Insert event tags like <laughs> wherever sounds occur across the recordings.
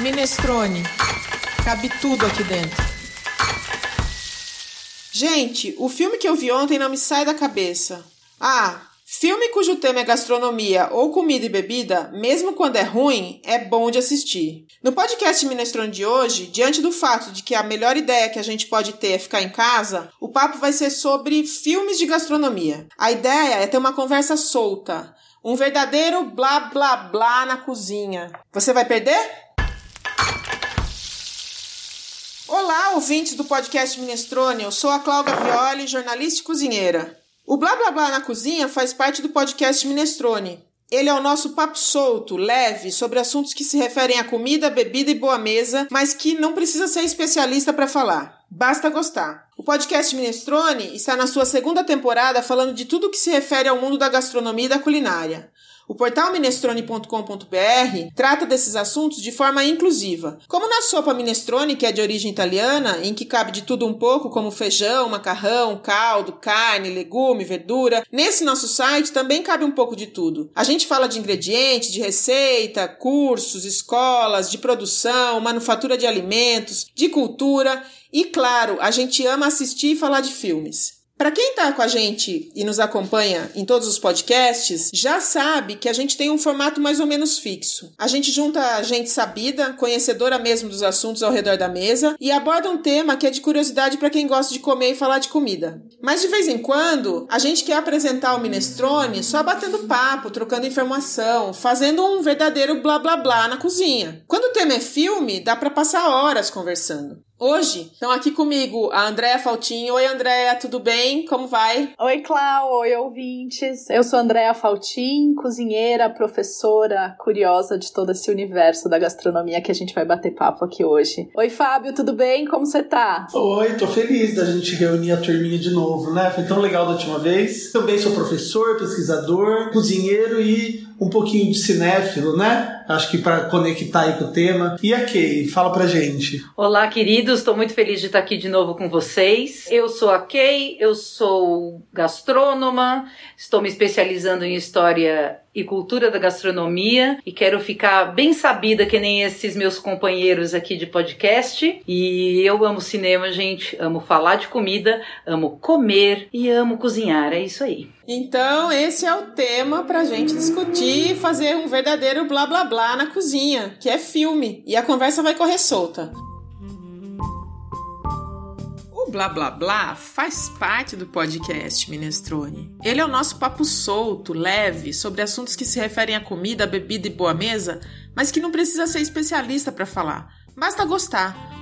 Minestrone. Cabe tudo aqui dentro. Gente, o filme que eu vi ontem não me sai da cabeça. Ah, filme cujo tema é gastronomia ou comida e bebida, mesmo quando é ruim, é bom de assistir. No podcast Minestrone de hoje, diante do fato de que a melhor ideia que a gente pode ter é ficar em casa, o papo vai ser sobre filmes de gastronomia. A ideia é ter uma conversa solta, um verdadeiro blá blá blá na cozinha. Você vai perder? Olá, ouvintes do podcast Minestrone. Eu sou a Cláudia Violi, jornalista e cozinheira. O Blá Blá Blá na Cozinha faz parte do podcast Minestrone. Ele é o nosso papo solto, leve, sobre assuntos que se referem a comida, bebida e boa mesa, mas que não precisa ser especialista para falar. Basta gostar. O podcast Minestrone está na sua segunda temporada falando de tudo que se refere ao mundo da gastronomia e da culinária. O portal minestrone.com.br trata desses assuntos de forma inclusiva. Como na sopa minestrone, que é de origem italiana, em que cabe de tudo um pouco, como feijão, macarrão, caldo, carne, legume, verdura, nesse nosso site também cabe um pouco de tudo. A gente fala de ingredientes, de receita, cursos, escolas, de produção, manufatura de alimentos, de cultura e, claro, a gente ama assistir e falar de filmes. Para quem está com a gente e nos acompanha em todos os podcasts, já sabe que a gente tem um formato mais ou menos fixo. A gente junta gente sabida, conhecedora mesmo dos assuntos ao redor da mesa e aborda um tema que é de curiosidade para quem gosta de comer e falar de comida. Mas de vez em quando, a gente quer apresentar o minestrone só batendo papo, trocando informação, fazendo um verdadeiro blá blá blá na cozinha. Quando o tema é filme, dá para passar horas conversando. Hoje estão aqui comigo a Andréa Faltinho. Oi, Andréa, tudo bem? Como vai? Oi, Clau. Oi, ouvintes. Eu sou Andréa Faltin, cozinheira, professora, curiosa de todo esse universo da gastronomia que a gente vai bater papo aqui hoje. Oi, Fábio, tudo bem? Como você tá? Oi, tô feliz da gente reunir a turminha de novo, né? Foi tão legal da última vez. Também sou professor, pesquisador, cozinheiro e um pouquinho de cinéfilo, né? Acho que para conectar aí com o tema. E a Kay, fala pra gente. Olá, queridos, estou muito feliz de estar aqui de novo com vocês. Eu sou a Kay, eu sou gastrônoma, estou me especializando em história e cultura da gastronomia e quero ficar bem sabida que nem esses meus companheiros aqui de podcast. E eu amo cinema, gente, amo falar de comida, amo comer e amo cozinhar. É isso aí. Então, esse é o tema pra gente discutir e fazer um verdadeiro blá blá blá na cozinha, que é filme. E a conversa vai correr solta. Blá Blá Blá faz parte do podcast Minestrone. Ele é o nosso papo solto, leve, sobre assuntos que se referem a comida, bebida e boa mesa, mas que não precisa ser especialista para falar. Basta gostar.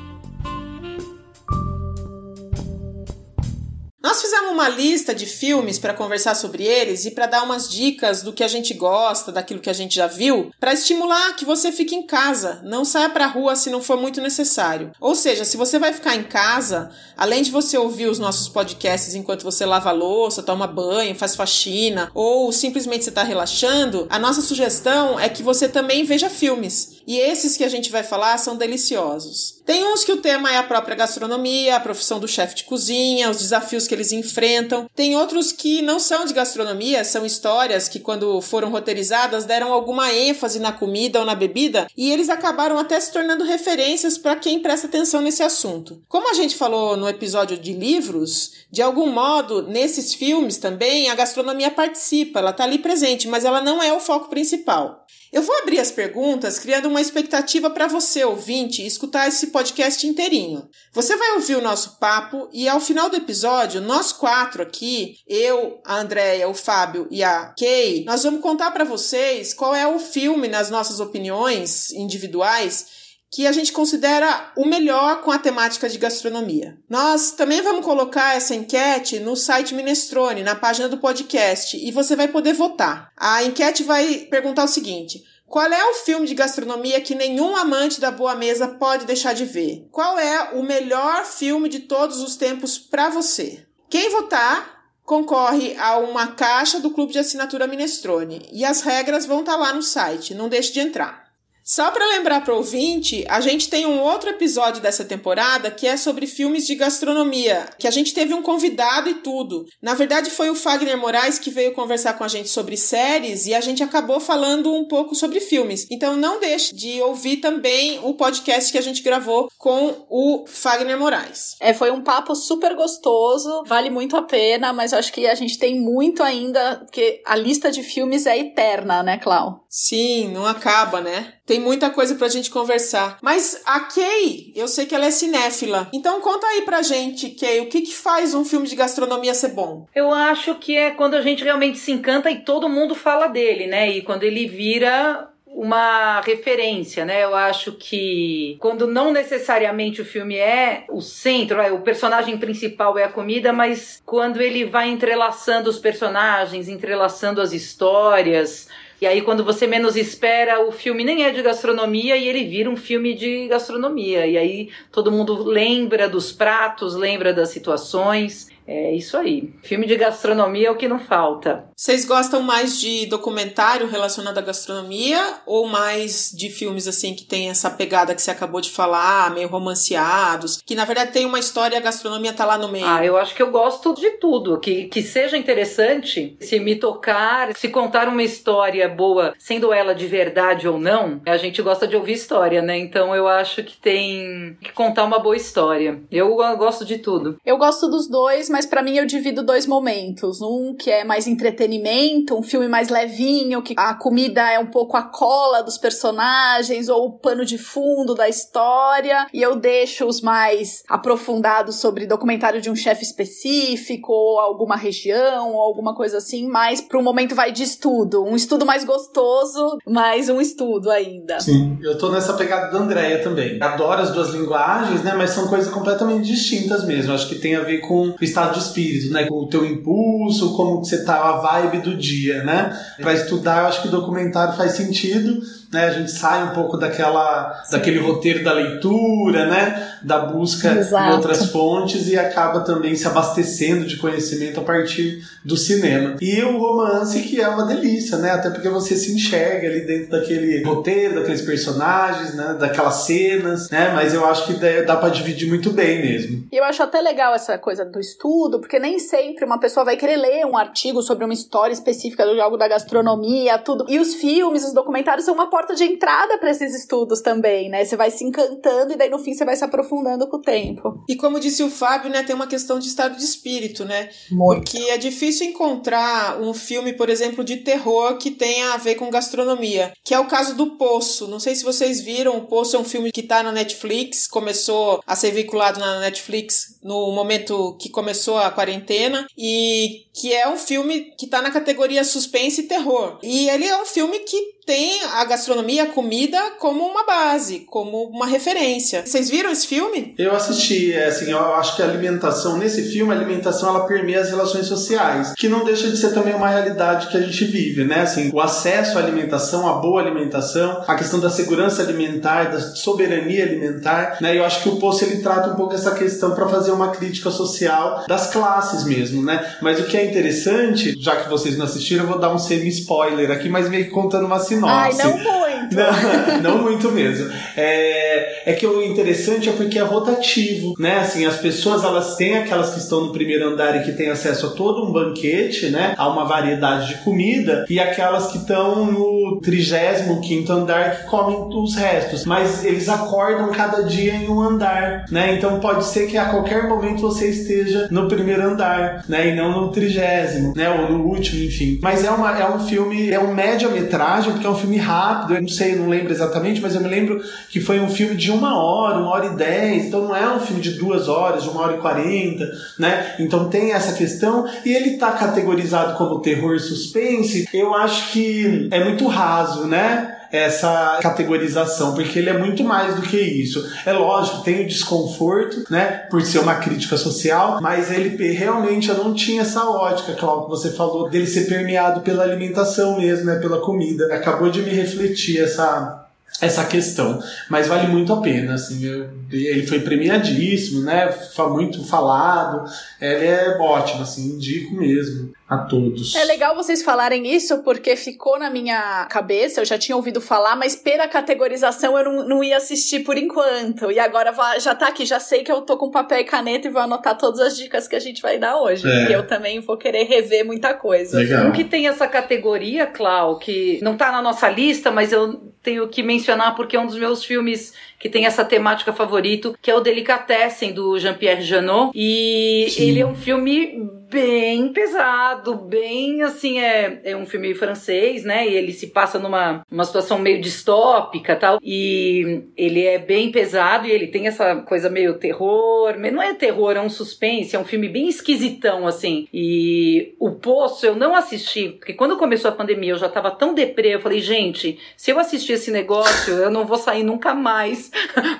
Nós fizemos uma lista de filmes para conversar sobre eles e para dar umas dicas do que a gente gosta, daquilo que a gente já viu, para estimular que você fique em casa, não saia para rua se não for muito necessário. Ou seja, se você vai ficar em casa, além de você ouvir os nossos podcasts enquanto você lava louça, toma banho, faz faxina ou simplesmente você está relaxando, a nossa sugestão é que você também veja filmes. E esses que a gente vai falar são deliciosos. Tem uns que o tema é a própria gastronomia, a profissão do chefe de cozinha, os desafios que eles enfrentam. Tem outros que não são de gastronomia, são histórias que, quando foram roteirizadas, deram alguma ênfase na comida ou na bebida e eles acabaram até se tornando referências para quem presta atenção nesse assunto. Como a gente falou no episódio de livros, de algum modo, nesses filmes também a gastronomia participa, ela está ali presente, mas ela não é o foco principal. Eu vou abrir as perguntas criando uma expectativa para você, ouvinte, escutar esse podcast inteirinho. Você vai ouvir o nosso papo e ao final do episódio, nós quatro aqui, eu, a Andréia, o Fábio e a Kay, nós vamos contar para vocês qual é o filme nas nossas opiniões individuais que a gente considera o melhor com a temática de gastronomia. Nós também vamos colocar essa enquete no site Minestrone, na página do podcast, e você vai poder votar. A enquete vai perguntar o seguinte: qual é o filme de gastronomia que nenhum amante da boa mesa pode deixar de ver? Qual é o melhor filme de todos os tempos para você? Quem votar concorre a uma caixa do Clube de Assinatura Minestrone e as regras vão estar tá lá no site, não deixe de entrar. Só para lembrar para o ouvinte, a gente tem um outro episódio dessa temporada que é sobre filmes de gastronomia, que a gente teve um convidado e tudo. Na verdade, foi o Fagner Moraes que veio conversar com a gente sobre séries e a gente acabou falando um pouco sobre filmes. Então não deixe de ouvir também o podcast que a gente gravou com o Fagner Moraes. É, foi um papo super gostoso, vale muito a pena, mas eu acho que a gente tem muito ainda, porque a lista de filmes é eterna, né, Clau? Sim, não acaba, né? Tem muita coisa pra gente conversar. Mas a Kay, eu sei que ela é cinéfila. Então conta aí pra gente, Kay, o que que faz um filme de gastronomia ser bom? Eu acho que é quando a gente realmente se encanta e todo mundo fala dele, né? E quando ele vira uma referência, né? Eu acho que quando não necessariamente o filme é o centro, é, o personagem principal é a comida, mas quando ele vai entrelaçando os personagens, entrelaçando as histórias, e aí, quando você menos espera, o filme nem é de gastronomia e ele vira um filme de gastronomia. E aí todo mundo lembra dos pratos, lembra das situações. É isso aí. Filme de gastronomia é o que não falta. Vocês gostam mais de documentário relacionado à gastronomia ou mais de filmes assim que tem essa pegada que você acabou de falar, meio romanceados, que na verdade tem uma história e a gastronomia tá lá no meio? Ah, eu acho que eu gosto de tudo, que, que seja interessante, se me tocar, se contar uma história boa, sendo ela de verdade ou não, a gente gosta de ouvir história, né? Então eu acho que tem que contar uma boa história. Eu gosto de tudo. Eu gosto dos dois, mas para mim eu divido dois momentos. Um que é mais entretenimento, um filme mais levinho, que a comida é um pouco a cola dos personagens ou o pano de fundo da história, e eu deixo os mais aprofundados sobre documentário de um chefe específico ou alguma região ou alguma coisa assim, mais para um momento vai de estudo, um estudo mais gostoso, mais um estudo ainda. Sim, eu tô nessa pegada da Andrea também. Adoro as duas linguagens, né, mas são coisas completamente distintas mesmo. Acho que tem a ver com o estado de espírito, né? Com o teu impulso, como você tá, a vibe do dia, né? Para estudar, eu acho que o documentário faz sentido né? A gente sai um pouco daquela, daquele roteiro da leitura, né? Da busca Exato. em outras fontes e acaba também se abastecendo de conhecimento a partir do cinema. E o romance que é uma delícia, né? Até porque você se enxerga ali dentro daquele roteiro, daqueles personagens, né? Daquelas cenas, né? Mas eu acho que dá, dá para dividir muito bem mesmo. E eu acho até legal essa coisa do estudo, porque nem sempre uma pessoa vai querer ler um artigo sobre uma história específica do jogo da gastronomia, tudo. E os filmes, os documentários são uma porta porta de entrada para esses estudos também, né? Você vai se encantando e daí no fim você vai se aprofundando com o tempo. E como disse o Fábio, né, tem uma questão de estado de espírito, né? Muito. Porque é difícil encontrar um filme, por exemplo, de terror que tenha a ver com gastronomia, que é o caso do Poço. Não sei se vocês viram, o Poço é um filme que tá na Netflix, começou a ser veiculado na Netflix no momento que começou a quarentena e que é um filme que tá na categoria suspense e terror. E ele é um filme que tem a gastronomia, a comida como uma base, como uma referência. Vocês viram esse filme? Eu assisti, é, assim, eu acho que a alimentação, nesse filme, a alimentação ela permeia as relações sociais, que não deixa de ser também uma realidade que a gente vive, né? Assim, o acesso à alimentação, a boa alimentação, a questão da segurança alimentar, da soberania alimentar, né? Eu acho que o Poço ele trata um pouco essa questão para fazer uma crítica social das classes mesmo, né? Mas o que é interessante, já que vocês não assistiram, eu vou dar um semi-spoiler aqui, mas meio que contando uma sinopse. Ai, não muito. <laughs> Não, não muito mesmo. É, é que o interessante é porque é rotativo, né? Assim, as pessoas, elas têm aquelas que estão no primeiro andar e que têm acesso a todo um banquete, né? A uma variedade de comida, e aquelas que estão no trigésimo quinto andar que comem os restos. Mas eles acordam cada dia em um andar, né? Então pode ser que a qualquer momento você esteja no primeiro andar, né? E não no trigésimo, né? Ou no último, enfim. Mas é, uma, é um filme, é um média-metragem, porque é um filme rápido, eu não sei, não lembro exatamente, mas eu me lembro que foi um filme de uma hora, uma hora e dez, então não é um filme de duas horas, de uma hora e quarenta, né? Então tem essa questão, e ele tá categorizado como terror suspense, eu acho que é muito raso, né? Essa categorização, porque ele é muito mais do que isso. É lógico, tem o desconforto, né, por ser uma crítica social, mas ele realmente eu não tinha essa ótica, Cláudio, que você falou, dele ser permeado pela alimentação mesmo, né, pela comida. Acabou de me refletir essa essa questão. Mas vale muito a pena, assim, eu, ele foi premiadíssimo, né? Foi muito falado. Ele é ótimo, assim, indico mesmo a todos. É legal vocês falarem isso porque ficou na minha cabeça, eu já tinha ouvido falar, mas pela categorização eu não, não ia assistir por enquanto. E agora já tá aqui, já sei que eu tô com papel e caneta e vou anotar todas as dicas que a gente vai dar hoje. É. Porque eu também vou querer rever muita coisa. Legal. Um que tem essa categoria, Clau, que não tá na nossa lista, mas eu tenho que mencionar porque é um dos meus filmes que tem essa temática favorito, que é o Delicatessen, do Jean-Pierre Janot. E Sim. ele é um filme bem pesado, bem assim, é, é um filme francês, né? E ele se passa numa uma situação meio distópica tal. E ele é bem pesado e ele tem essa coisa meio terror. Não é terror, é um suspense, é um filme bem esquisitão, assim. E o Poço eu não assisti, porque quando começou a pandemia eu já tava tão deprê, eu falei, gente, se eu assistir esse negócio, eu não vou sair nunca mais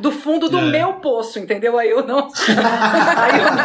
do fundo do é. meu poço, entendeu? Aí eu não. <laughs> aí eu não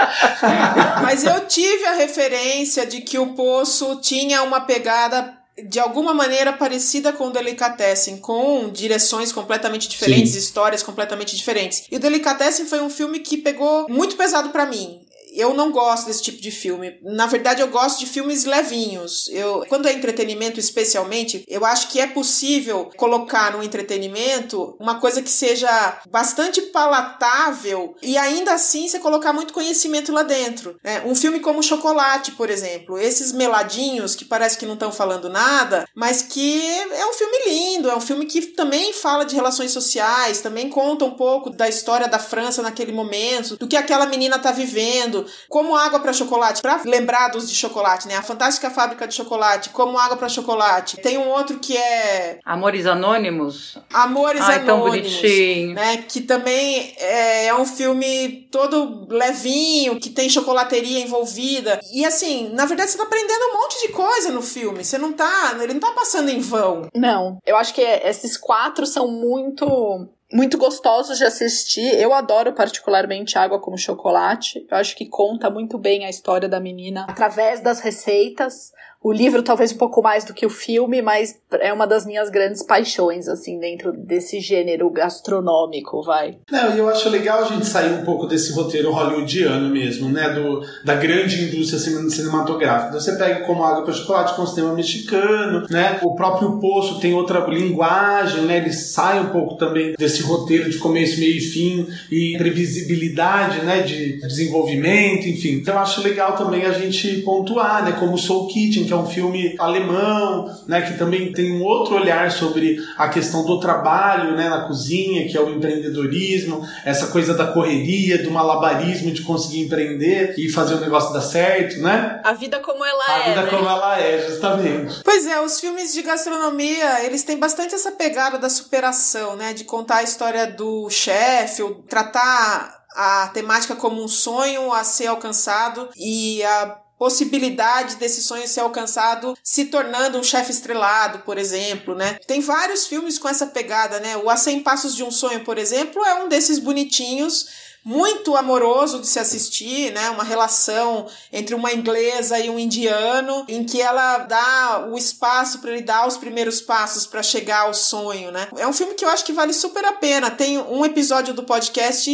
<laughs> Mas eu tive a referência de que o poço tinha uma pegada de alguma maneira parecida com o Delicatessen, com direções completamente diferentes, Sim. histórias completamente diferentes. E o Delicatessen foi um filme que pegou muito pesado para mim eu não gosto desse tipo de filme. Na verdade, eu gosto de filmes levinhos. Eu, quando é entretenimento, especialmente, eu acho que é possível colocar no entretenimento uma coisa que seja bastante palatável e ainda assim você colocar muito conhecimento lá dentro. Né? Um filme como Chocolate, por exemplo, esses meladinhos que parece que não estão falando nada, mas que é um filme lindo, é um filme que também fala de relações sociais, também conta um pouco da história da França naquele momento, do que aquela menina tá vivendo como água para chocolate, para lembrados de chocolate, né? A Fantástica Fábrica de Chocolate, como água para chocolate. Tem um outro que é Amores Anônimos. Amores Ai, Anônimos, tão bonitinho. né? Que também é, é um filme todo levinho, que tem chocolateria envolvida. E assim, na verdade você tá aprendendo um monte de coisa no filme. Você não tá, ele não tá passando em vão. Não, eu acho que esses quatro são muito muito gostosos de assistir. Eu adoro particularmente Água como Chocolate. Eu acho que conta muito bem a história da menina através das receitas. O livro talvez um pouco mais do que o filme, mas é uma das minhas grandes paixões, assim, dentro desse gênero gastronômico, vai. Não, e eu acho legal a gente sair um pouco desse roteiro hollywoodiano mesmo, né, do, da grande indústria cinematográfica. Você pega como Água para Chocolate com o sistema mexicano, né, o próprio Poço tem outra linguagem, né, ele sai um pouco também desse roteiro de começo, meio e fim e previsibilidade, né, de desenvolvimento, enfim. Então eu acho legal também a gente pontuar, né, como Soul Kitchen, que é um filme alemão, né, que também tem um outro olhar sobre a questão do trabalho, né, na cozinha, que é o empreendedorismo, essa coisa da correria, do malabarismo de conseguir empreender e fazer o negócio dar certo, né? A vida como ela a é. A vida né? como ela é, justamente. Pois é, os filmes de gastronomia, eles têm bastante essa pegada da superação, né, de contar a história do chefe, ou tratar a temática como um sonho a ser alcançado e a possibilidade desse sonho ser alcançado se tornando um chefe estrelado, por exemplo, né? Tem vários filmes com essa pegada, né? O A 100 Passos de um Sonho, por exemplo, é um desses bonitinhos muito amoroso de se assistir, né? Uma relação entre uma inglesa e um indiano, em que ela dá o espaço para ele dar os primeiros passos para chegar ao sonho, né? É um filme que eu acho que vale super a pena. Tem um episódio do podcast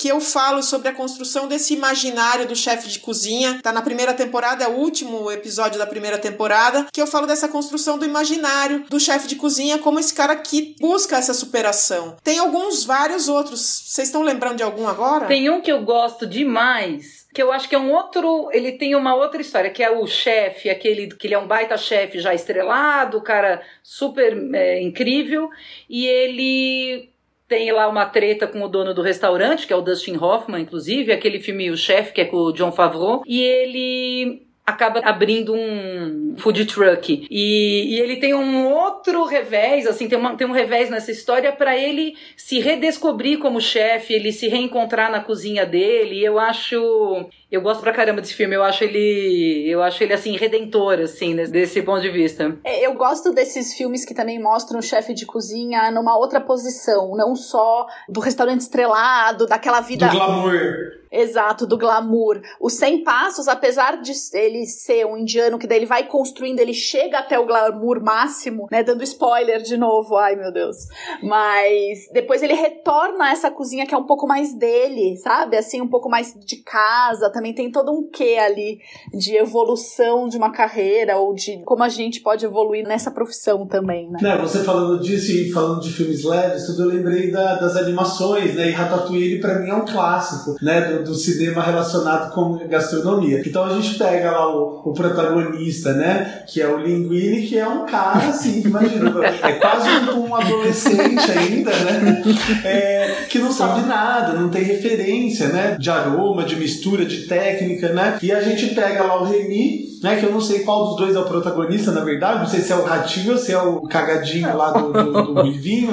que eu falo sobre a construção desse imaginário do chefe de cozinha. Tá na primeira temporada, é o último episódio da primeira temporada, que eu falo dessa construção do imaginário do chefe de cozinha como esse cara que busca essa superação. Tem alguns vários outros. Vocês estão lembrando de algum agora? Tem um que eu gosto demais, que eu acho que é um outro, ele tem uma outra história, que é o chefe, aquele que ele é um baita chefe já estrelado, cara super é, incrível, e ele tem lá uma treta com o dono do restaurante, que é o Dustin Hoffman, inclusive, aquele filme O Chefe, que é com o John Favreau, e ele acaba abrindo um food truck. E, e, ele tem um outro revés, assim, tem, uma, tem um revés nessa história para ele se redescobrir como chefe, ele se reencontrar na cozinha dele. Eu acho Eu gosto pra caramba desse filme, eu acho ele, eu acho ele assim redentor assim, desse ponto de vista. É, eu gosto desses filmes que também mostram o chefe de cozinha numa outra posição, não só do restaurante estrelado, daquela vida do glamour. Exato, do glamour. Os 100 passos, apesar de ele ser um indiano que daí ele vai construindo, ele chega até o glamour máximo, né? Dando spoiler de novo, ai meu Deus. Mas depois ele retorna a essa cozinha que é um pouco mais dele, sabe? Assim, um pouco mais de casa. Também tem todo um quê ali de evolução de uma carreira ou de como a gente pode evoluir nessa profissão também, né? Não, você falando disso e falando de filmes leves, tudo eu lembrei da, das animações, né? E Ratatouille para mim é um clássico, né? Do, do, cinema relacionado com gastronomia. Então a gente pega lá o, o protagonista, né? Que é o Linguini, que é um cara assim, imagina, <laughs> é quase um, um adolescente ainda, né? É, que não sabe nada, não tem referência, né? De aroma, de mistura, de técnica, né? E a gente pega lá o Remy, né? Que eu não sei qual dos dois é o protagonista, na verdade, não sei se é o ratinho ou se é o cagadinho lá do, do, do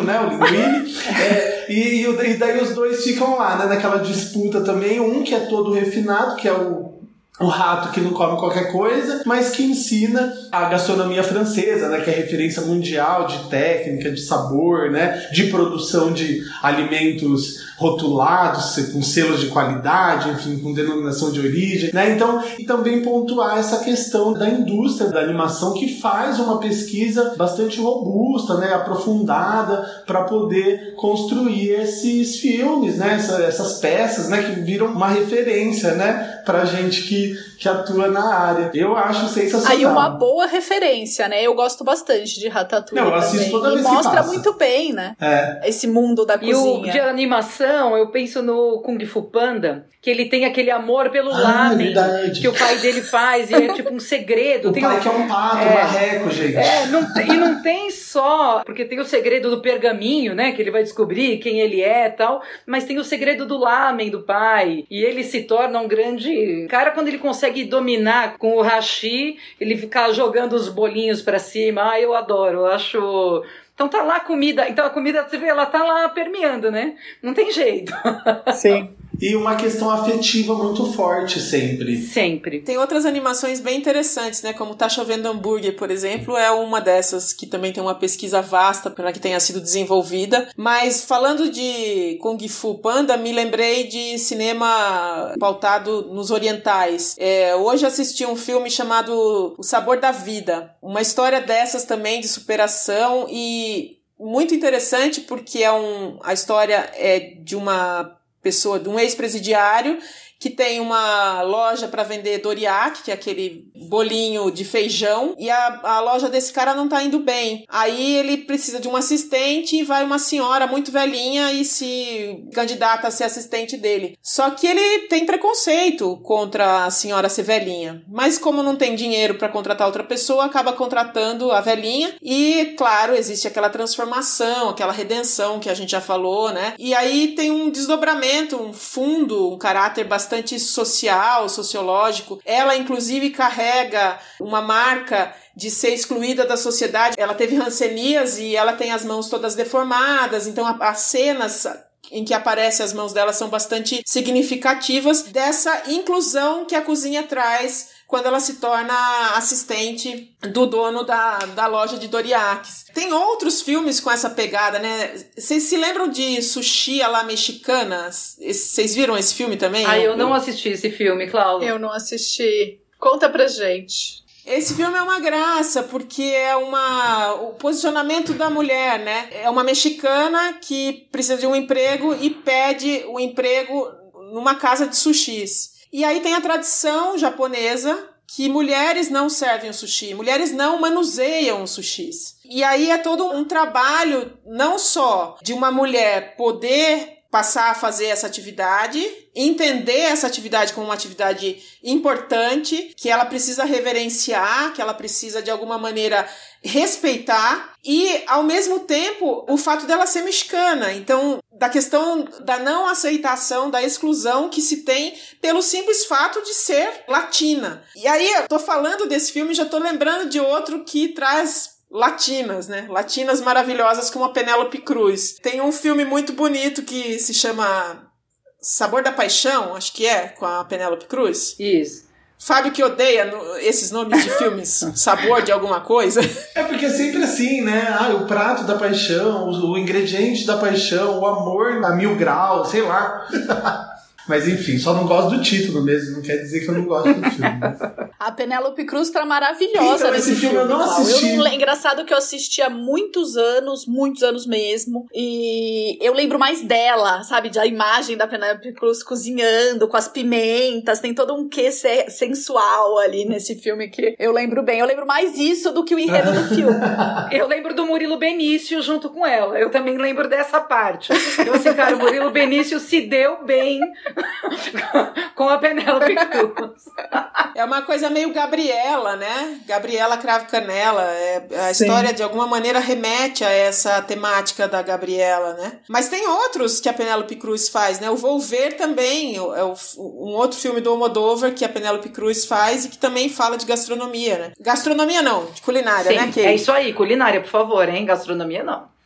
né? O Linguini. É, e, e, daí os dois ficam lá, né? Naquela disputa também. Um que é todo refinado, que é o o rato que não come qualquer coisa, mas que ensina a gastronomia francesa, né, que é referência mundial de técnica, de sabor, né, de produção de alimentos rotulados, com selos de qualidade, enfim, com denominação de origem, né? Então, e também pontuar essa questão da indústria da animação que faz uma pesquisa bastante robusta, né, aprofundada para poder construir esses filmes, né, Essa, essas peças, né, que viram uma referência, né, pra gente que, que atua na área. Eu acho sensacional. Aí uma boa referência, né? Eu gosto bastante de Ratatouille Não, eu assisto também. toda vez e mostra passa. muito bem, né? É. Esse mundo da E cozinha. o de animação, eu penso no Kung Fu Panda, que ele tem aquele amor pelo Ah, lamen verdade. que o pai dele faz, e é tipo um segredo. O Tem pai um- que é um pato, É. um marreco, gente. É, não tem- e não tem só, porque tem o segredo do pergaminho, né, que ele vai descobrir quem ele é e tal, mas tem o segredo do lamen do pai, e ele se torna um grande cara quando ele consegue dominar com o hashi, ele ficar jogando os bolinhos pra cima, ah, eu adoro, eu acho... Então tá lá a comida, então a comida, você vê, ela tá lá permeando, né? Não tem jeito. Sim. <laughs> E uma questão afetiva muito forte sempre. Sempre. Tem outras animações bem interessantes, né? Como Tá Chovendo Hambúrguer, por exemplo, é uma dessas que também tem uma pesquisa vasta para que tenha sido desenvolvida. Mas falando de Kung Fu Panda, me lembrei de cinema pautado nos orientais. É, hoje assisti um filme chamado O Sabor da Vida. Uma história dessas também de superação e muito interessante porque é um, a história é de uma pessoa, de um ex-presidiário que tem uma loja para vender doriak, que é aquele bolinho de feijão, e a, a loja desse cara não tá indo bem. Aí ele precisa de um assistente e vai uma senhora muito velhinha e se candidata a ser assistente dele. Só que ele tem preconceito contra a senhora ser velhinha, mas como não tem dinheiro para contratar outra pessoa, acaba contratando a velhinha e, claro, existe aquela transformação, aquela redenção que a gente já falou, né? E aí tem um desdobramento, um fundo, um caráter bastante social, sociológico. Ela, inclusive, carrega uma marca de ser excluída da sociedade. Ela teve rancenias e ela tem as mãos todas deformadas, então as cenas em que aparecem as mãos dela são bastante significativas dessa inclusão que a cozinha traz quando ela se torna assistente do dono da, da loja de Doriakes. Tem outros filmes com essa pegada, né? Vocês se lembram de Sushi a la Mexicana? Vocês viram esse filme também? Ah, eu não assisti esse filme, Cláudia. Eu não assisti. Conta pra gente. Esse filme é uma graça, porque é uma o posicionamento da mulher, né? É uma mexicana que precisa de um emprego e pede o emprego numa casa de sushis. E aí tem a tradição japonesa que mulheres não servem o sushi, mulheres não manuseiam os sushis. E aí é todo um trabalho não só de uma mulher poder passar a fazer essa atividade, entender essa atividade como uma atividade importante, que ela precisa reverenciar, que ela precisa de alguma maneira respeitar e ao mesmo tempo o fato dela ser mexicana. Então, da questão da não aceitação, da exclusão que se tem pelo simples fato de ser latina. E aí, eu tô falando desse filme, já tô lembrando de outro que traz latinas, né? Latinas maravilhosas como a Penélope Cruz. Tem um filme muito bonito que se chama Sabor da Paixão, acho que é, com a Penélope Cruz. Isso. Fábio que odeia no, esses nomes de filmes, <laughs> sabor de alguma coisa. É porque é sempre assim, né? Ah, o prato da paixão, o, o ingrediente da paixão, o amor a mil graus, sei lá. <laughs> Mas enfim, só não gosto do título mesmo, não quer dizer que eu não gosto do filme. <laughs> A Penélope Cruz tá maravilhosa Então, nesse esse filme eu não assisti. Eu não, engraçado que eu assisti há muitos anos, muitos anos mesmo. E eu lembro mais dela, sabe? Da imagem da Penélope Cruz cozinhando com as pimentas. Tem todo um quê se- sensual ali nesse filme que eu lembro bem. Eu lembro mais isso do que o enredo do filme. <laughs> Eu lembro do Murilo Benício junto com ela. Eu também lembro dessa parte. Então, assim, cara, o Murilo Benício se deu bem <laughs> com a Penélope Cruz. É uma coisa meio Gabriela, né? Gabriela Cravo Canela. É, a Sim. história, de alguma maneira, remete a essa temática da Gabriela, né? Mas tem outros que a Penélope Cruz faz, né? O Vou Ver também é um outro filme do Almodóvar que a Penélope Cruz faz e que também fala de gastronomia, né? Gastronomia não, de culinária, né, Sim, Kay? é isso aí. Culinária, por favor, hein? Gastronomia, não.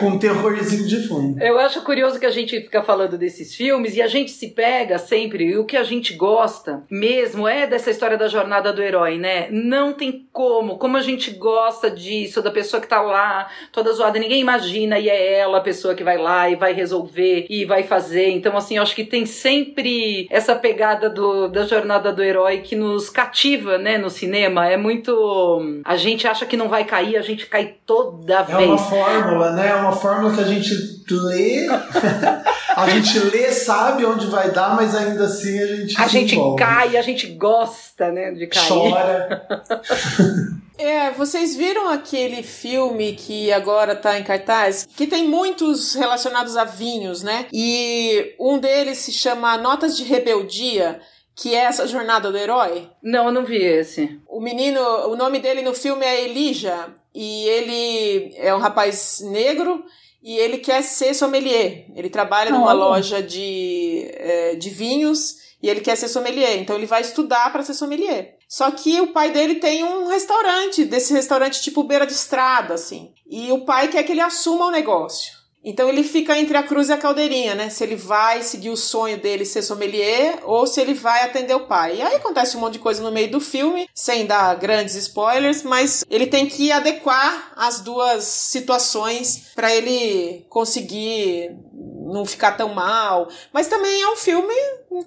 Com um terrorzinho de fundo. Eu acho curioso que a gente fica falando desses filmes e a gente se pega sempre, e o que a gente gosta mesmo é dessa história da jornada do herói, né? Não tem como, como a gente gosta disso, da pessoa que tá lá, toda zoada, ninguém imagina, e é ela a pessoa que vai lá e vai resolver e vai fazer. Então, assim, eu acho que tem sempre essa pegada do, da jornada do herói que nos cativa, né, no cinema. É muito. A gente acha que não vai cair, a gente cai toda É vez. uma fórmula, né? É uma fórmula que a gente lê, <laughs> a gente lê, sabe onde vai dar, mas ainda assim a gente A se gente envolve. cai, a gente gosta, né, de cair. chora. <laughs> É, vocês viram aquele filme que agora tá em cartaz? Que tem muitos relacionados a vinhos, né? E um deles se chama Notas de Rebeldia, que é essa jornada do herói. Não, eu não vi esse. O menino, o nome dele no filme é Elijah, e ele é um rapaz negro e ele quer ser sommelier. Ele trabalha numa Olha. loja de, é, de vinhos e ele quer ser sommelier. Então ele vai estudar para ser sommelier. Só que o pai dele tem um restaurante, desse restaurante tipo beira de estrada, assim. E o pai quer que ele assuma o negócio. Então ele fica entre a cruz e a caldeirinha, né? Se ele vai seguir o sonho dele ser sommelier ou se ele vai atender o pai. E aí acontece um monte de coisa no meio do filme, sem dar grandes spoilers, mas ele tem que adequar as duas situações para ele conseguir não ficar tão mal. Mas também é um filme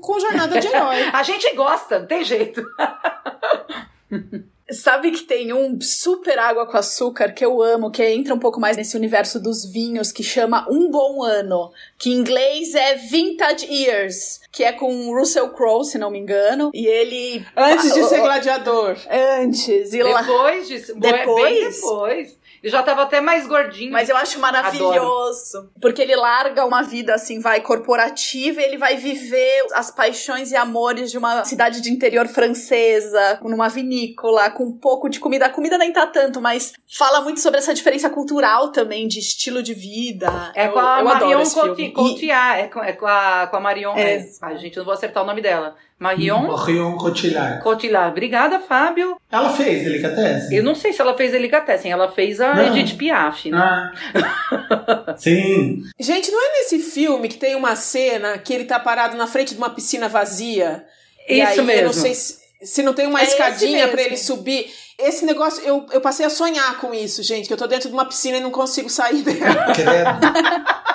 com jornada de herói. <laughs> A gente gosta, não tem jeito. <laughs> Sabe que tem um super água com açúcar que eu amo, que entra um pouco mais nesse universo dos vinhos, que chama Um Bom Ano, que em inglês é Vintage Years, que é com Russell Crowe, se não me engano, e ele... Antes de Ah, ser gladiador. Antes, e. Depois disso. Depois? Bem depois. Ele já tava até mais gordinho. Mas eu acho maravilhoso. Porque ele larga uma vida assim, vai corporativa e ele vai viver as paixões e amores de uma cidade de interior francesa, numa vinícola, com um pouco de comida. A comida nem tá tanto, mas fala muito sobre essa diferença cultural também, de estilo de vida. É Eu- com a adoro Marion E- Cotillard. É com, é com a, com a Marion. É. É. Gente, eu não vou acertar o nome dela. Marion Marion Cotillard. Cotillard. Obrigada, Fábio. Ela fez Delicatessen? Eu não sei se ela fez Delicatessen. Ela fez a Não. Edith Piaf, né? Ah. <laughs> Sim. Gente, não é nesse filme que tem uma cena que ele tá parado na frente de uma piscina vazia? e Isso aí, Eu mesmo. não sei se, se não tem uma É escadinha pra mesmo. ele subir. Esse negócio, eu, eu passei a sonhar com isso, gente, que eu tô dentro de uma piscina e não consigo sair dela. <laughs>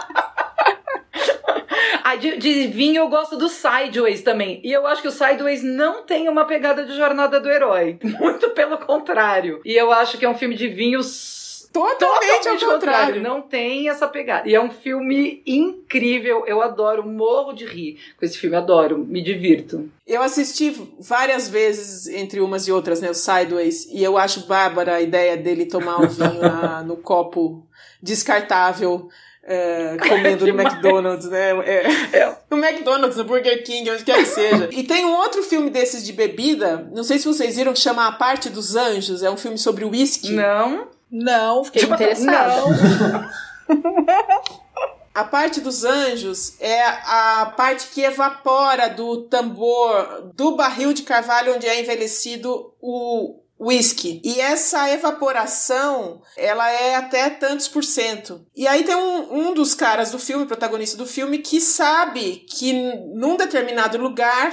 Credo. Ah, de, de vinho eu gosto do Sideways também. E eu acho que o Sideways não tem uma pegada de jornada do herói. <laughs> Muito pelo contrário. E eu acho que é um filme de vinhos Totalmente, ao contrário. Não tem essa pegada. E é um filme incrível. Eu adoro, morro de rir com esse filme. Adoro, me divirto. Eu assisti várias vezes, entre umas e outras, né, o Sideways, e eu acho bárbara a ideia dele tomar o vinho <laughs> na- no copo descartável, é, comendo no. McDonald's, né? É, É. <laughs> no McDonald's, no Burger King, onde quer que seja. E tem um outro filme desses de bebida, não sei se vocês viram, que chama A Parte dos Anjos, é um filme sobre whisky. Não. Não, fiquei Tipo, interessada. <laughs> A parte dos anjos é a parte que evapora do tambor, do barril de carvalho onde é envelhecido o, whisky. E essa evaporação, ela é até tantos por cento. E aí tem um, um dos caras do filme, protagonista do filme, que sabe que num determinado lugar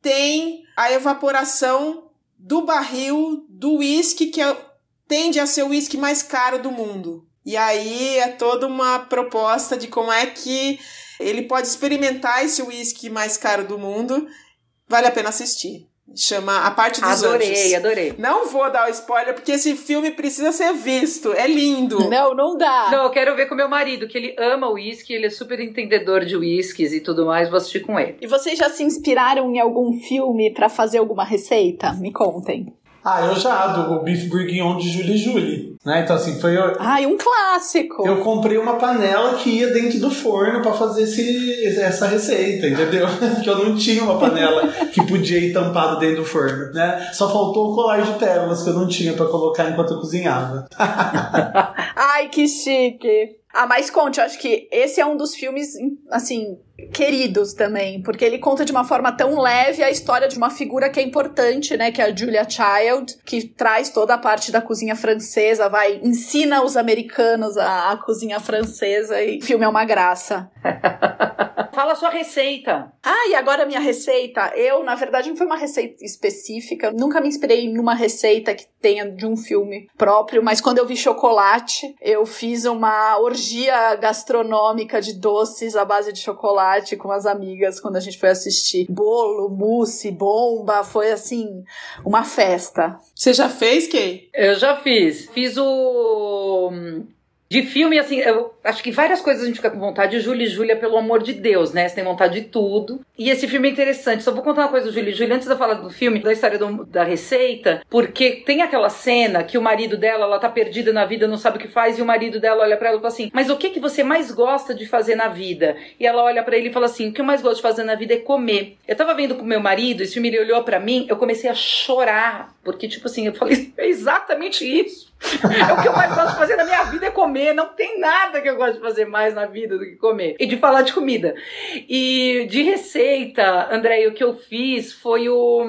tem a evaporação do barril do whisky que é, tende a ser o whisky mais caro do mundo. E aí é toda uma proposta de como é que ele pode experimentar esse whisky mais caro do mundo. Vale a pena assistir. Chama A Parte dos adorei, Anjos. Adorei, adorei. Não vou dar o spoiler, porque esse filme precisa ser visto. É lindo. Não, não dá. Não, eu quero ver com meu marido, que ele ama uísque, ele é super entendedor de uísques e tudo mais, vou assistir com ele. E vocês já se inspiraram em algum filme para fazer alguma receita? Me contem. Ah, eu já, do Beef Bourguignon de Julie Julie. Né? Então, assim, foi. Eu, Ai, um clássico! eu comprei uma panela que ia dentro do forno pra fazer esse, essa receita, entendeu? <laughs> Porque eu não tinha uma panela que podia ir tampada dentro do forno, né? Só faltou o colar de pérolas que eu não tinha pra colocar enquanto eu cozinhava. <laughs> Ai, que chique! Ah, mas conte, eu acho que esse é um dos filmes, assim, queridos também, porque ele conta de uma forma tão leve a história de uma figura que é importante, né, que é a Julia Child, que traz toda a parte da cozinha francesa, vai, ensina os americanos a, a cozinha francesa e o filme é uma graça. <laughs> Fala a sua receita. Ah, e agora a minha receita. Eu, na verdade, não foi uma receita específica. Eu nunca me inspirei numa receita que tenha de um filme próprio, mas quando eu vi chocolate, eu fiz uma orgia gastronômica de doces à base de chocolate com as amigas quando a gente foi assistir. Bolo, mousse, bomba, foi assim, uma festa. Você já fez, Kay? Eu já fiz. Fiz o. De filme, assim, eu acho que várias coisas a gente fica com vontade. Júlia e Júlia, pelo amor de Deus, né? Você tem vontade de tudo. E esse filme é interessante. Só vou contar uma coisa do Júlia e Júlia antes de eu falar do filme, da história do, da receita, porque tem aquela cena que o marido dela, ela tá perdida na vida, não sabe o que faz, e o marido dela olha para ela e fala assim: Mas o que, que você mais gosta de fazer na vida? E ela olha para ele e fala assim: O que eu mais gosto de fazer na vida é comer. Eu tava vendo com meu marido, esse filme ele olhou para mim, eu comecei a chorar, porque, tipo assim, eu falei: <laughs> É exatamente isso. É o que eu mais gosto de fazer na minha vida é comer. Não tem nada que eu gosto de fazer mais na vida do que comer. E de falar de comida. E de receita, André, o que eu fiz foi o.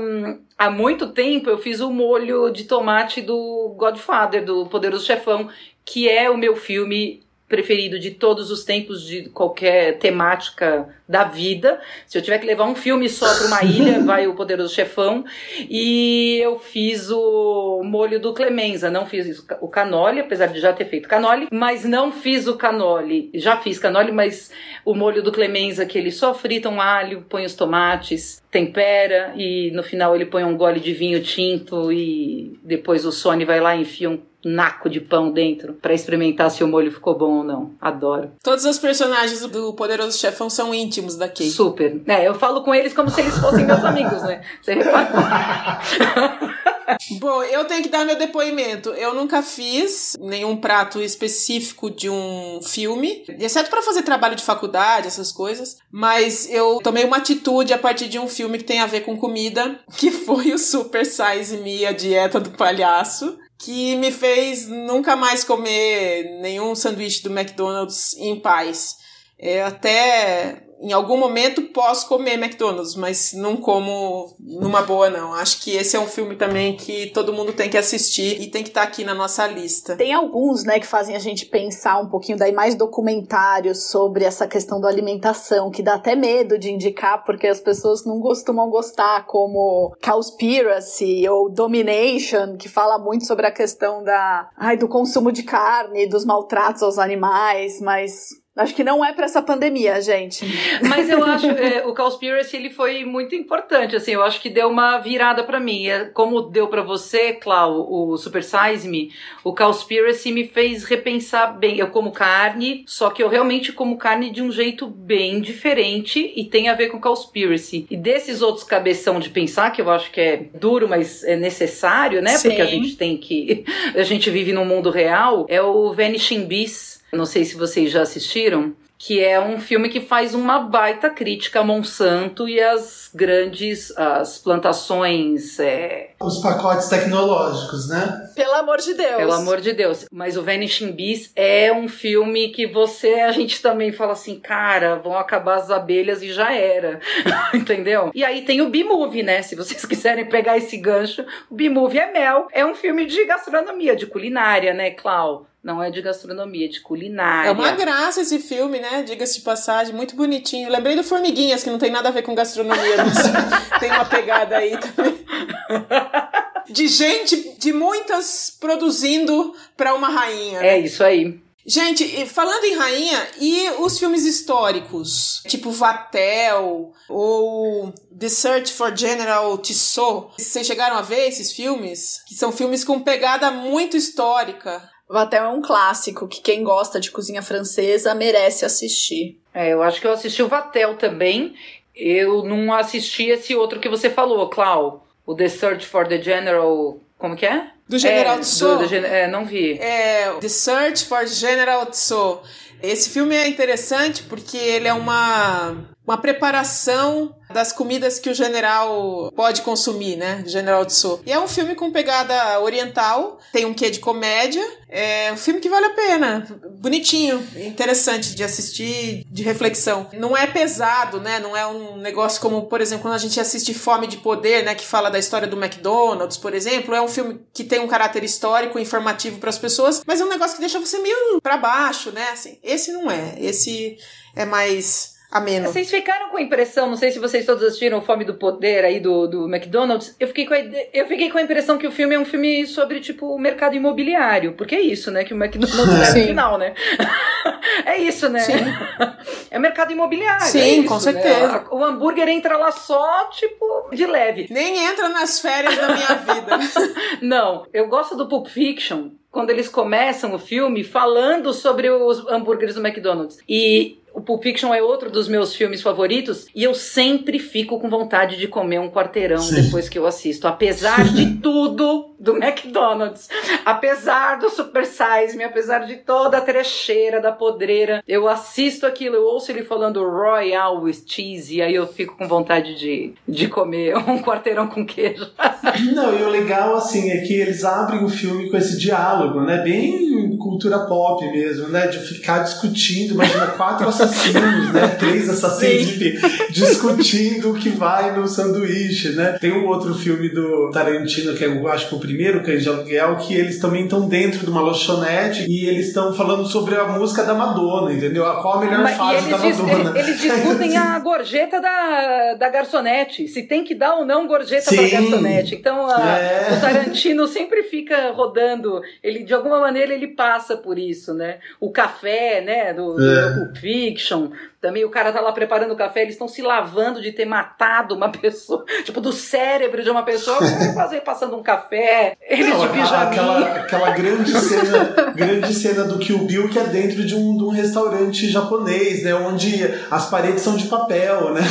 Há muito tempo eu fiz o molho de tomate do Godfather, do Poderoso Chefão, que é o meu filme preferido de todos os tempos, de qualquer temática da vida. Se eu tiver que levar um filme só para uma <laughs> ilha, vai o Poderoso Chefão. E eu fiz o molho do Clemenza, não fiz o canole, apesar de já ter feito canole, mas não fiz o canole. Já fiz canole, mas o molho do Clemenza que ele só frita um alho, põe os tomates, tempera e no final ele põe um gole de vinho tinto e depois o Sony vai lá e enfia um naco de pão dentro para experimentar se o molho ficou bom ou não. Adoro. Todos os personagens do Poderoso Chefão são íntimos da Kate. Super. É, eu falo com eles como se eles fossem meus amigos, né? Você repara? <laughs> Bom, eu tenho que dar meu depoimento. Eu nunca fiz nenhum prato específico de um filme, exceto para fazer trabalho de faculdade, essas coisas. Mas eu tomei uma atitude a partir de um filme que tem a ver com comida, <laughs> que foi o Super Size Me, a dieta do palhaço que me fez nunca mais comer nenhum sanduíche do McDonald's em paz. É, até em algum momento posso comer McDonald's, mas não como numa boa, não. Acho que esse é um filme também que todo mundo tem que assistir e tem que estar tá aqui na nossa lista. Tem alguns, né, que fazem a gente pensar um pouquinho, daí mais documentários sobre essa questão da alimentação, que dá até medo de indicar, porque as pessoas não costumam gostar, como Cowspiracy ou Domination, que fala muito sobre a questão da, ai, do consumo de carne, dos maltratos aos animais, mas Acho que não é para essa pandemia, gente. Mas eu <laughs> acho é, o Cowspiracy ele foi muito importante, assim, eu acho que deu uma virada para mim. É, como deu para você, Clau, o Super Size Me, o Cowspiracy me fez repensar bem. Eu como carne, só que eu realmente como carne de um jeito bem diferente e tem a ver com Cowspiracy. E desses outros cabeção de pensar, que eu acho que é duro, mas é necessário, né? Sim. Porque a gente tem que. <laughs> A gente vive num mundo real, é o Vanishing Beasts não sei se vocês já assistiram, que é um filme que faz uma baita crítica a Monsanto e as grandes as plantações. É... Os pacotes tecnológicos, né? Pelo amor de Deus. Pelo amor de Deus. Mas o Vanishing Bees é um filme que você, a gente também fala assim, cara, vão acabar as abelhas e já era. <laughs> Entendeu? E aí tem o B-Movie, né? Se vocês <laughs> quiserem pegar esse gancho, o B-Movie é mel. É um filme de gastronomia, de culinária, né, Clau? Não é de gastronomia, é de culinária. É uma graça esse filme, né? Diga-se de passagem, muito bonitinho. Lembrei do Formiguinhas, que não tem nada a ver com gastronomia, mas <laughs> tem uma pegada aí também. <laughs> De gente, de muitas produzindo para uma rainha. Né? É isso aí. Gente, falando em rainha, e os filmes históricos? Tipo Vatel ou The Search for General Tissot? Vocês chegaram a ver esses filmes? Que são filmes com pegada muito histórica. Vatel é um clássico que quem gosta de cozinha francesa merece assistir. É, eu acho que eu assisti o Vatel também. Eu não assisti esse outro que você falou, Clau. O The Search for the General. Como que é? Do General é, Tissot. Do, do, é, não vi. É, The Search for General Tissot. Esse filme é interessante porque ele é uma, uma preparação das comidas que o general pode consumir, né? General Tso. E é um filme com pegada oriental, tem um quê de comédia. É um filme que vale a pena. Bonitinho, interessante de assistir, de reflexão. Não é pesado, né? Não é um negócio como, por exemplo, quando a gente assiste Fome de Poder, né? Que fala da história do McDonald's, por exemplo. É um filme que tem um caráter histórico, informativo para as pessoas, mas é um negócio que deixa você meio para baixo, né? Assim, esse não é. Esse é mais ameno. Vocês ficaram com a impressão, não sei se vocês todos assistiram Fome do Poder aí do, do McDonald's, eu fiquei, com a, eu fiquei com a impressão que o filme é um filme sobre, tipo, o mercado imobiliário, porque é isso, né, que o McDonald's é <laughs> no final, né? <laughs> é isso, né? Sim. É mercado imobiliário. Sim, é isso, com né? certeza. Né? O hambúrguer entra lá só, tipo, de leve. Nem entra nas férias da minha vida. <laughs> não, eu gosto do Pulp Fiction, quando eles começam o filme falando sobre os hambúrgueres do McDonald's. E o Pulp Fiction é outro dos meus filmes favoritos e eu sempre fico com vontade de comer um quarteirão Sim. depois que eu assisto, apesar de <laughs> tudo do McDonald's, apesar do Super Size Me, apesar de toda a trecheira da podreira, eu assisto aquilo, eu ouço ele falando Royal with cheese e aí eu fico com vontade de, de comer <laughs> um quarteirão com queijo. Não, e o legal assim é que eles abrem o filme com esse diálogo, né? Bem cultura pop mesmo, né? De ficar discutindo, imagina quatro <laughs> assassinos, né? Três assassinos, enfim, discutindo o que vai no sanduíche, né? Tem um outro filme do Tarantino, que é, eu acho que o primeiro, Cães de Aluguel, que eles também estão dentro de uma lanchonete e eles estão falando sobre a música da Madonna, entendeu? Qual a melhor Mas, fase da Madonna. Eles, eles discutem <laughs> a gorjeta da, da garçonete, se tem que dar ou não gorjeta Sim. pra garçonete. Então a, é. o Tarantino sempre fica rodando, ele de alguma maneira ele passa por isso, né? O café, né, do, é. do Pulp Fiction, também o cara tá lá preparando o café, eles estão se lavando de ter matado uma pessoa, <laughs> tipo, do cérebro de uma pessoa, fazer passando um café, eles Não, de pijaminha. Aquela, aquela grande cena, grande cena do Kill Bill que é dentro de um, de um restaurante japonês, né, onde as paredes são de papel, né?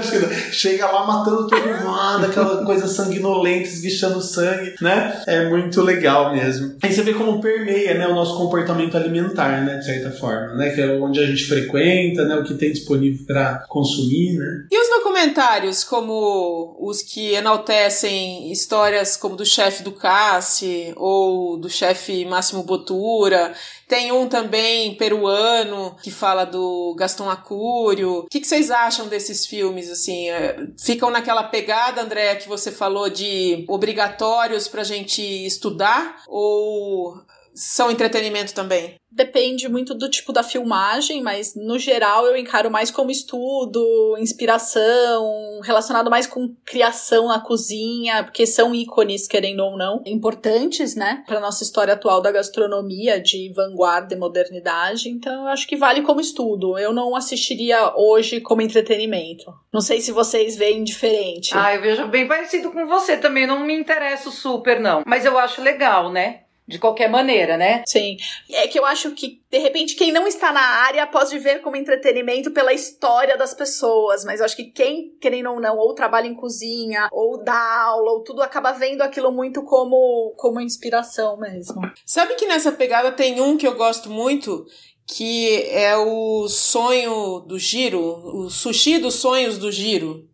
<laughs> Chega lá matando todo mundo, aquela coisa sanguinolenta, esguichando sangue, né? É muito legal mesmo. Aí você vê como permeia, né, o nosso comportamento alimentar, né, de certa forma, né, que é onde a gente frequenta, né, o que tem disponível para consumir, né? E os documentários, como os que enaltecem histórias como do chefe do Cassi ou do chefe Máximo Botura, tem um também peruano que fala do Gaston Acúrio. O que, que, vocês acham desses filmes? Assim, é, ficam naquela pegada, André, que você falou de obrigatórios para a gente estudar? Ou são entretenimento também? Depende muito do tipo da filmagem, mas no geral eu encaro mais como estudo, inspiração, relacionado mais com criação na cozinha, porque são ícones, querendo ou não, importantes, né, para nossa história atual da gastronomia, de vanguarda e modernidade. Então eu acho que vale como estudo. Eu não assistiria hoje como entretenimento. Não sei se vocês veem diferente. Ah, eu vejo bem parecido com você também. Não me interesso super, não. Mas eu acho legal, né? De qualquer maneira, né? Sim. É que eu acho que, de repente, quem não está na área pode ver como entretenimento pela história das pessoas, mas eu acho que quem, querendo ou não, ou trabalha em cozinha, ou dá aula, ou tudo, acaba vendo aquilo muito como, como inspiração mesmo. Sabe que nessa pegada tem um que eu gosto muito, que é o sonho do Giro, o sushi dos sonhos do Giro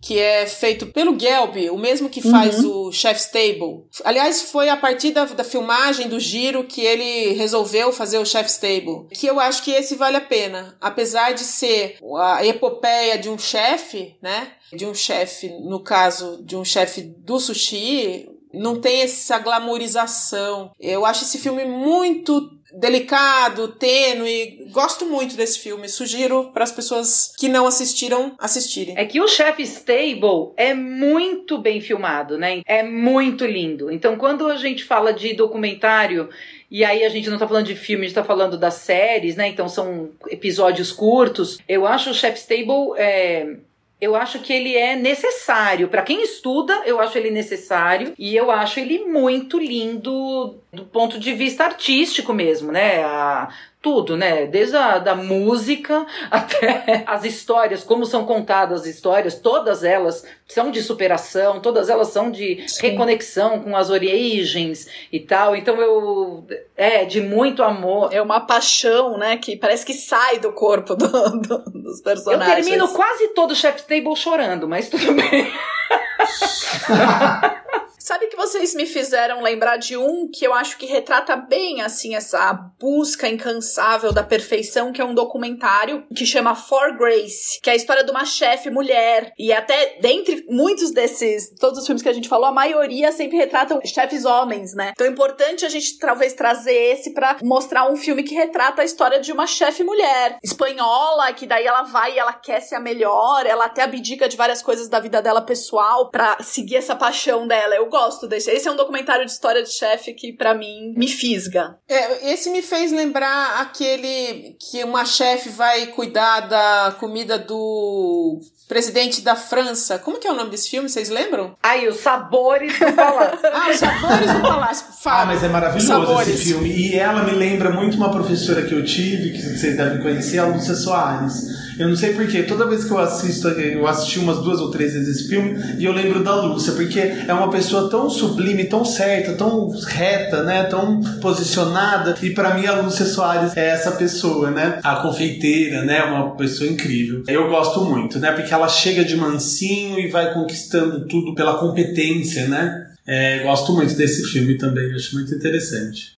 que é feito pelo Gelb, o mesmo que faz uhum. o Chef's Table. Aliás, foi a partir da, da, filmagem do Giro que ele resolveu fazer o Chef's Table. Que eu acho que esse vale a pena. Apesar de ser a epopeia de um chefe, né? De um chefe, no caso, de um chefe do sushi, não tem essa glamorização. Eu acho esse filme muito delicado, tênue. Gosto muito desse filme. Sugiro para as pessoas que não assistiram assistirem. É que o Chef Stable é muito bem filmado, né? É muito lindo. Então, quando a gente fala de documentário e aí a gente não tá falando de filme, a gente tá falando das séries, né? Então são episódios curtos. Eu acho o Chef Stable é, eu acho que ele é necessário. Para quem estuda, eu acho ele necessário. E eu acho ele muito lindo do ponto de vista artístico mesmo, né? A, tudo, né? Desde a da música <laughs> até as histórias, como são contadas as histórias, todas elas são de superação, todas elas são de Sim. reconexão com as origens e tal. Então eu é de muito amor. É uma paixão, né? Que parece que sai do corpo do, do, dos personagens. Eu termino quase todo o Chef Table chorando, mas tudo bem. <laughs> Sabe que vocês me fizeram lembrar de um que eu acho que retrata bem, assim, essa busca incansável da perfeição, que é um documentário que chama For Grace, que é a história de uma chefe mulher. E até dentre muitos desses, todos os filmes que a gente falou, a maioria sempre retratam chefes homens, né? Então é importante a gente talvez trazer esse para mostrar um filme que retrata a história de uma chefe mulher espanhola, que daí ela vai e ela quer ser a melhor, ela até abdica de várias coisas da vida dela pessoal para seguir essa paixão dela. Eu gosto desse. Esse é um documentário de história de chefe que, para mim, me fisga. É, esse me fez lembrar aquele que uma chefe vai cuidar da comida do presidente da França. Como que é o nome desse filme? Vocês lembram? Aí, Os Sabores do Palácio. <laughs> ah, Os Sabores do Palácio. Fala. Ah, mas é maravilhoso esse filme. E ela me lembra muito uma professora que eu tive, que vocês devem conhecer, a Lúcia Soares. Eu não sei porquê, toda vez que eu assisto, eu assisti umas duas ou três vezes esse filme e eu lembro da Lúcia, porque é uma pessoa tão sublime, tão certa, tão reta, né? Tão posicionada. E para mim a Lúcia Soares é essa pessoa, né? A confeiteira, né? Uma pessoa incrível. Eu gosto muito, né? Porque ela chega de mansinho e vai conquistando tudo pela competência, né? É, gosto muito desse filme também, acho muito interessante.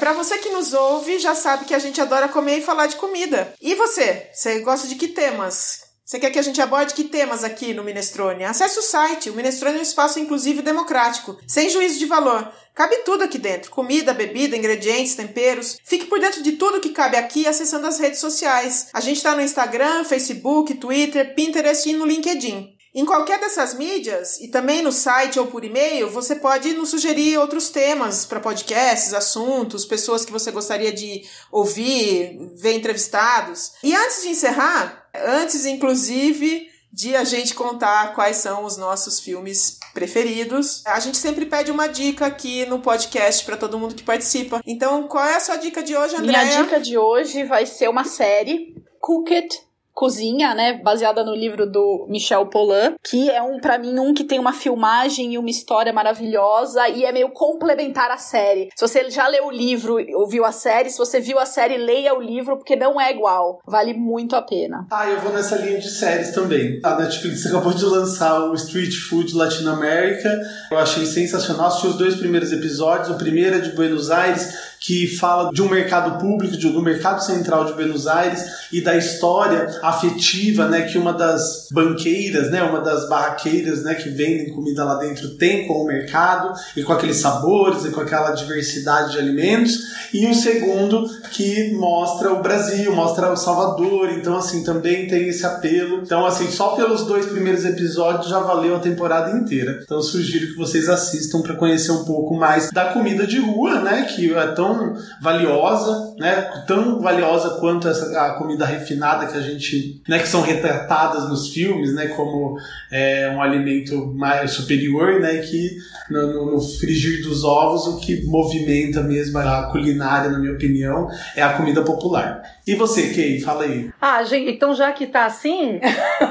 Para você que nos ouve, já sabe que a gente adora comer e falar de comida. E você? Você gosta de que temas? Você quer que a gente aborde que temas aqui no Minestrone? Acesse o site. O Minestrone é um espaço inclusivo e democrático, sem juízo de valor. Cabe tudo aqui dentro: comida, bebida, ingredientes, temperos. Fique por dentro de tudo que cabe aqui acessando as redes sociais. A gente está no Instagram, Facebook, Twitter, Pinterest e no LinkedIn. Em qualquer dessas mídias, e também no site ou por e-mail, você pode nos sugerir outros temas para podcasts, assuntos, pessoas que você gostaria de ouvir, ver entrevistados. E antes de encerrar, antes inclusive de a gente contar quais são os nossos filmes preferidos. A gente sempre pede uma dica aqui no podcast para todo mundo que participa. Então, qual é a sua dica de hoje, Andréa? Minha dica de hoje vai ser uma série, Cooked cozinha, né, baseada no livro do Michel Polan, que é um para mim um que tem uma filmagem e uma história maravilhosa e é meio complementar à série. Se você já leu o livro ou viu a série, se você viu a série, leia o livro porque não é igual. Vale muito a pena. Ah, eu vou nessa linha de séries também. A Netflix acabou de lançar o Street Food Latinoamérica. Eu achei sensacional. Assisti os dois primeiros episódios. O primeiro é de Buenos Aires que fala de um mercado público, de, do mercado central de Buenos Aires e da história afetiva, né, que uma das banqueiras, né, uma das barraqueiras, né, que vendem comida lá dentro tem com o mercado e com aqueles sabores e com aquela diversidade de alimentos. E o segundo que mostra o Brasil, mostra o Salvador, então assim também tem esse apelo. Então assim, só pelos dois primeiros episódios já valeu a temporada inteira. Então sugiro que vocês assistam para conhecer um pouco mais da comida de rua, né, que é tão tão valiosa, né? Tão valiosa quanto essa, a comida refinada que a gente, né? Que são retratadas nos filmes, né? Como é, um alimento mais superior, né? Que no, no frigir dos ovos o que movimenta mesmo a culinária, na minha opinião, é a comida popular. E você, Kay, fala aí. Ah, gente, então já que tá assim,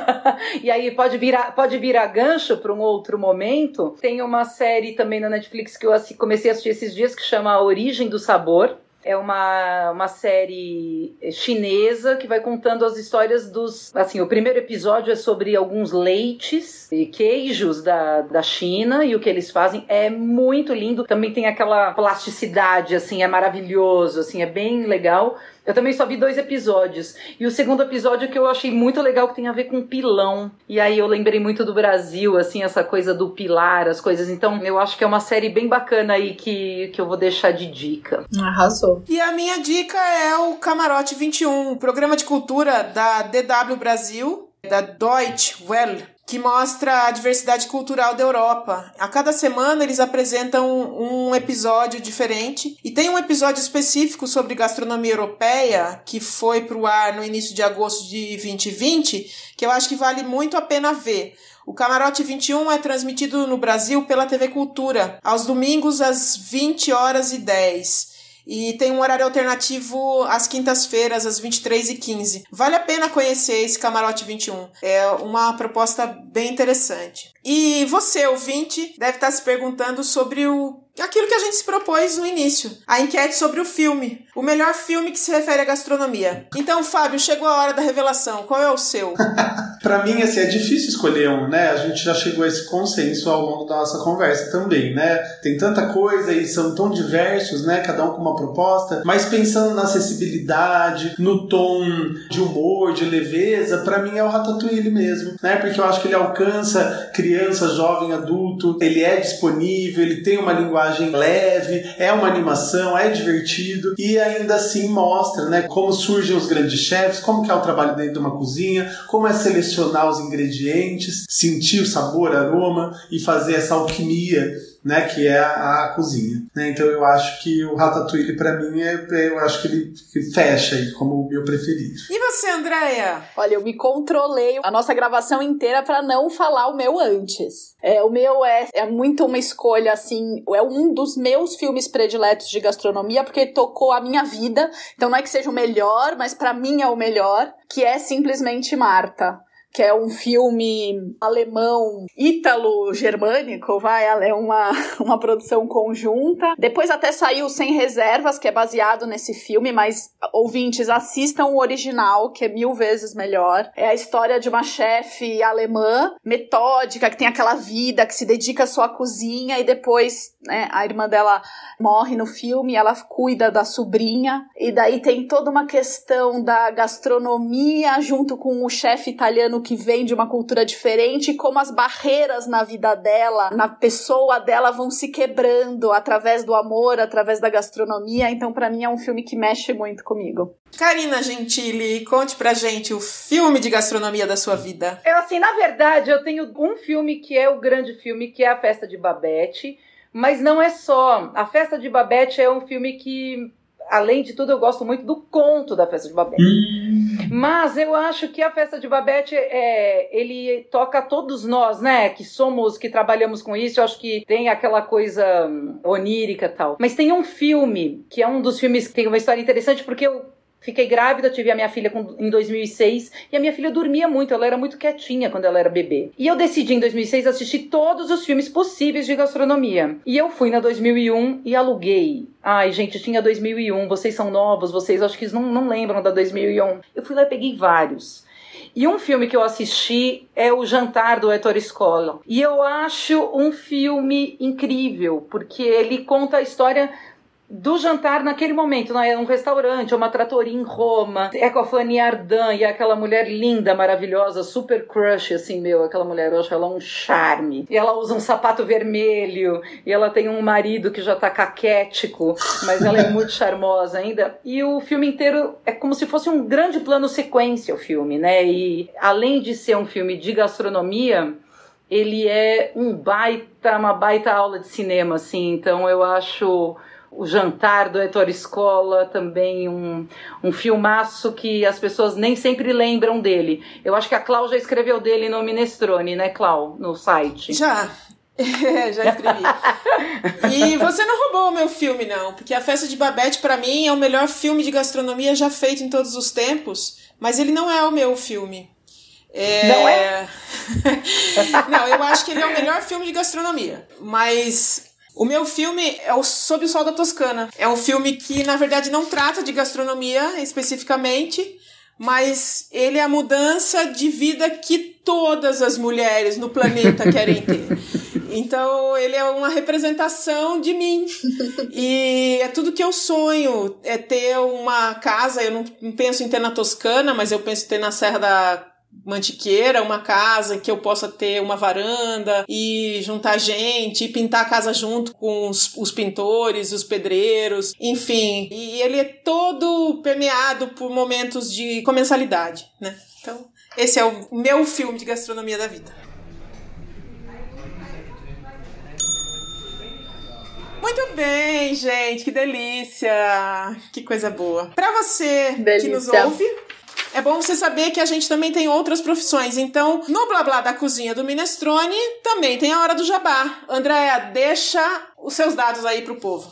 <laughs> e aí pode virar, pode virar gancho para um outro momento. Tem uma série também na Netflix que eu comecei a assistir esses dias que chama A Origem do Sabor. É uma, uma série chinesa que vai contando as histórias dos. Assim, o primeiro episódio é sobre alguns leites e queijos da, da China e o que eles fazem é muito lindo. Também tem aquela plasticidade, assim, é maravilhoso, assim, é bem legal. Eu também só vi dois episódios. E o segundo episódio que eu achei muito legal que tem a ver com pilão. E aí eu lembrei muito do Brasil, assim, essa coisa do pilar, as coisas. Então eu acho que é uma série bem bacana aí que, que eu vou deixar de dica. Arrasou. E a minha dica é o Camarote 21, programa de cultura da DW Brasil, da Deutsche Welle que mostra a diversidade cultural da Europa. A cada semana eles apresentam um episódio diferente e tem um episódio específico sobre gastronomia europeia que foi para o ar no início de agosto de 2020, que eu acho que vale muito a pena ver. O Camarote 21 é transmitido no Brasil pela TV Cultura, aos domingos às 20 horas e 10. E tem um horário alternativo às quintas-feiras, às 23h15. Vale a pena conhecer esse Camarote 21. É uma proposta bem interessante. E você, ouvinte, deve estar se perguntando sobre o aquilo que a gente se propôs no início, a enquete sobre o filme, o melhor filme que se refere à gastronomia. Então, Fábio, chegou a hora da revelação. Qual é o seu? <laughs> para mim, assim, é difícil escolher um, né? A gente já chegou a esse consenso ao longo da nossa conversa também, né? Tem tanta coisa e são tão diversos, né? Cada um com uma proposta. Mas pensando na acessibilidade, no tom de humor, de leveza, para mim é o Ratatouille mesmo, né? Porque eu acho que ele alcança criança, jovem, adulto, ele é disponível, ele tem uma linguagem linguagem leve, é uma animação, é divertido e ainda assim mostra, né, como surgem os grandes chefes, como que é o trabalho dentro de uma cozinha, como é selecionar os ingredientes, sentir o sabor, aroma e fazer essa alquimia né, que é a, a cozinha. Né? Então eu acho que o Ratatouille para mim é, é, eu acho que ele fecha aí como o meu preferido. E você, Andréia? Olha, eu me controlei a nossa gravação inteira para não falar o meu antes. É, o meu é, é muito uma escolha assim, é um dos meus filmes prediletos de gastronomia porque tocou a minha vida. Então não é que seja o melhor, mas para mim é o melhor, que é simplesmente Marta que é um filme alemão ítalo-germânico, vai, é uma, <laughs> uma produção conjunta. Depois até saiu Sem Reservas, que é baseado nesse filme, mas ouvintes, assistam o original, que é mil vezes melhor. É a história de uma chefe alemã, metódica, que tem aquela vida, que se dedica à sua cozinha e depois né, a irmã dela morre no filme, ela cuida da sobrinha, e daí tem toda uma questão da gastronomia junto com o chefe italiano que vem de uma cultura diferente, como as barreiras na vida dela, na pessoa dela vão se quebrando através do amor, através da gastronomia. Então, para mim é um filme que mexe muito comigo. Karina Gentili, conte pra gente o filme de gastronomia da sua vida. Eu assim, na verdade, eu tenho um filme que é o grande filme, que é A Festa de Babette, mas não é só. A Festa de Babette é um filme que além de tudo, eu gosto muito do conto da festa de Babette. Hum. Mas eu acho que a festa de Babette é, ele toca a todos nós, né? Que somos, que trabalhamos com isso. Eu acho que tem aquela coisa hum, onírica e tal. Mas tem um filme que é um dos filmes que tem uma história interessante porque eu Fiquei grávida, tive a minha filha com, em 2006 e a minha filha dormia muito, ela era muito quietinha quando ela era bebê. E eu decidi em 2006 assistir todos os filmes possíveis de gastronomia. E eu fui na 2001 e aluguei. Ai, gente, tinha 2001, vocês são novos, vocês acho que não, não lembram da 2001. Eu fui lá e peguei vários. E um filme que eu assisti é O Jantar do Ettore Scola. E eu acho um filme incrível, porque ele conta a história do jantar naquele momento, né? um restaurante, uma tratoria em Roma, é com a Fanny Ardant e aquela mulher linda, maravilhosa, super crush, assim, meu, aquela mulher, eu acho ela um charme. E ela usa um sapato vermelho, e ela tem um marido que já tá caquético, mas ela é <laughs> muito charmosa ainda. E o filme inteiro é como se fosse um grande plano sequência, o filme, né? E além de ser um filme de gastronomia, ele é um baita, uma baita aula de cinema, assim, então eu acho O Jantar do Ettore Scola, também um, um filmaço que as pessoas nem sempre lembram dele. Eu acho que a Clau já escreveu dele no Minestrone, né, Clau? No site. Já. É, <laughs> já escrevi. <laughs> e você não roubou o meu filme, não, porque A Festa de Babette, para mim, é o melhor filme de gastronomia já feito em todos os tempos, mas ele não é o meu filme. É... Não é? <laughs> não, eu acho que ele é o melhor filme de gastronomia, mas o meu filme é o Sob o Sol da Toscana. É um filme que, na verdade, não trata de gastronomia especificamente, mas ele é a mudança de vida que todas as mulheres no planeta <laughs> querem ter. Então, ele é uma representação de mim. E é tudo que eu sonho. É ter uma casa, eu não penso em ter na Toscana, mas eu penso em ter na Serra da Mantiqueira, uma casa que eu possa ter uma varanda e juntar gente e pintar a casa junto com os, os pintores, os pedreiros, enfim. E ele é todo permeado por momentos de comensalidade, né? Então, esse é o meu filme de gastronomia da vida. Muito bem, gente, que delícia! Que coisa boa. Para você delícia. que nos ouve, é bom você saber que a gente também tem outras profissões. Então, no Blá Blá da Cozinha do Minestrone, também tem a Hora do Jabá. Andréa, deixa os seus dados aí pro povo.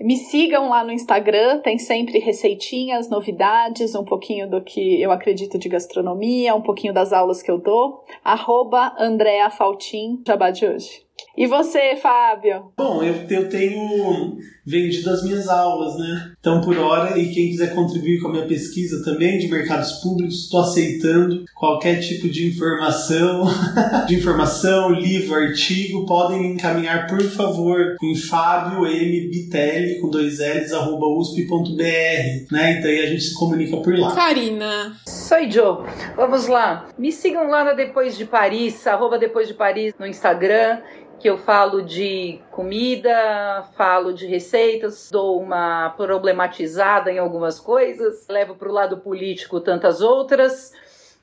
Me sigam lá no Instagram, tem sempre receitinhas, novidades, um pouquinho do que eu acredito de gastronomia, um pouquinho das aulas que eu dou. Arroba Andrea Faltin, Jabá de hoje. E você, Fábio? Bom, eu, eu tenho vendido as minhas aulas, né? Então, por hora, e quem quiser contribuir com a minha pesquisa também de mercados públicos, estou aceitando qualquer tipo de informação, <laughs> de informação, livro, artigo, podem encaminhar, por favor, em Fábio M. Bitelli, com dois L's, arroba usp.br, né? Então aí a gente se comunica por lá. Karina. Sou Joe. Vamos lá. Me sigam lá na Depois de Paris, arroba Depois de Paris no Instagram que eu falo de comida, falo de receitas, dou uma problematizada em algumas coisas, levo para o lado político tantas outras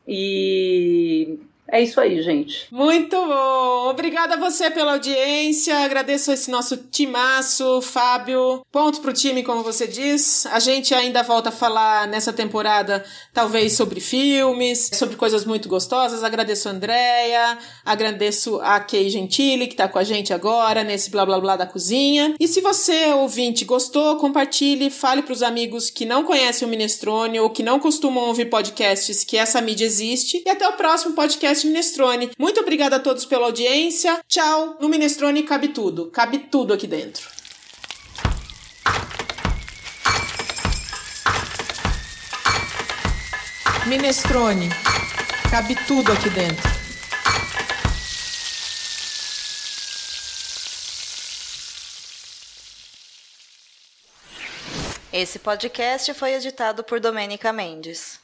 e é isso aí, gente. Muito bom. Obrigada a você pela audiência. Agradeço esse nosso timaço, Fábio. Ponto pro time, como você diz. A gente ainda volta a falar nessa temporada, talvez sobre filmes, sobre coisas muito gostosas. Agradeço a Andrea, agradeço a Kay Gentili, que tá com a gente agora nesse blá blá blá da cozinha. E se você, ouvinte, gostou, compartilhe, fale pros amigos que não conhecem o Minestrone ou que não costumam ouvir podcasts que essa mídia existe. E até o próximo podcast podcast Minestrone. Muito obrigada a todos pela audiência. Tchau. No Minestrone cabe tudo. Cabe tudo aqui dentro. Minestrone. Cabe tudo aqui dentro. Esse podcast foi editado por Domênica Mendes.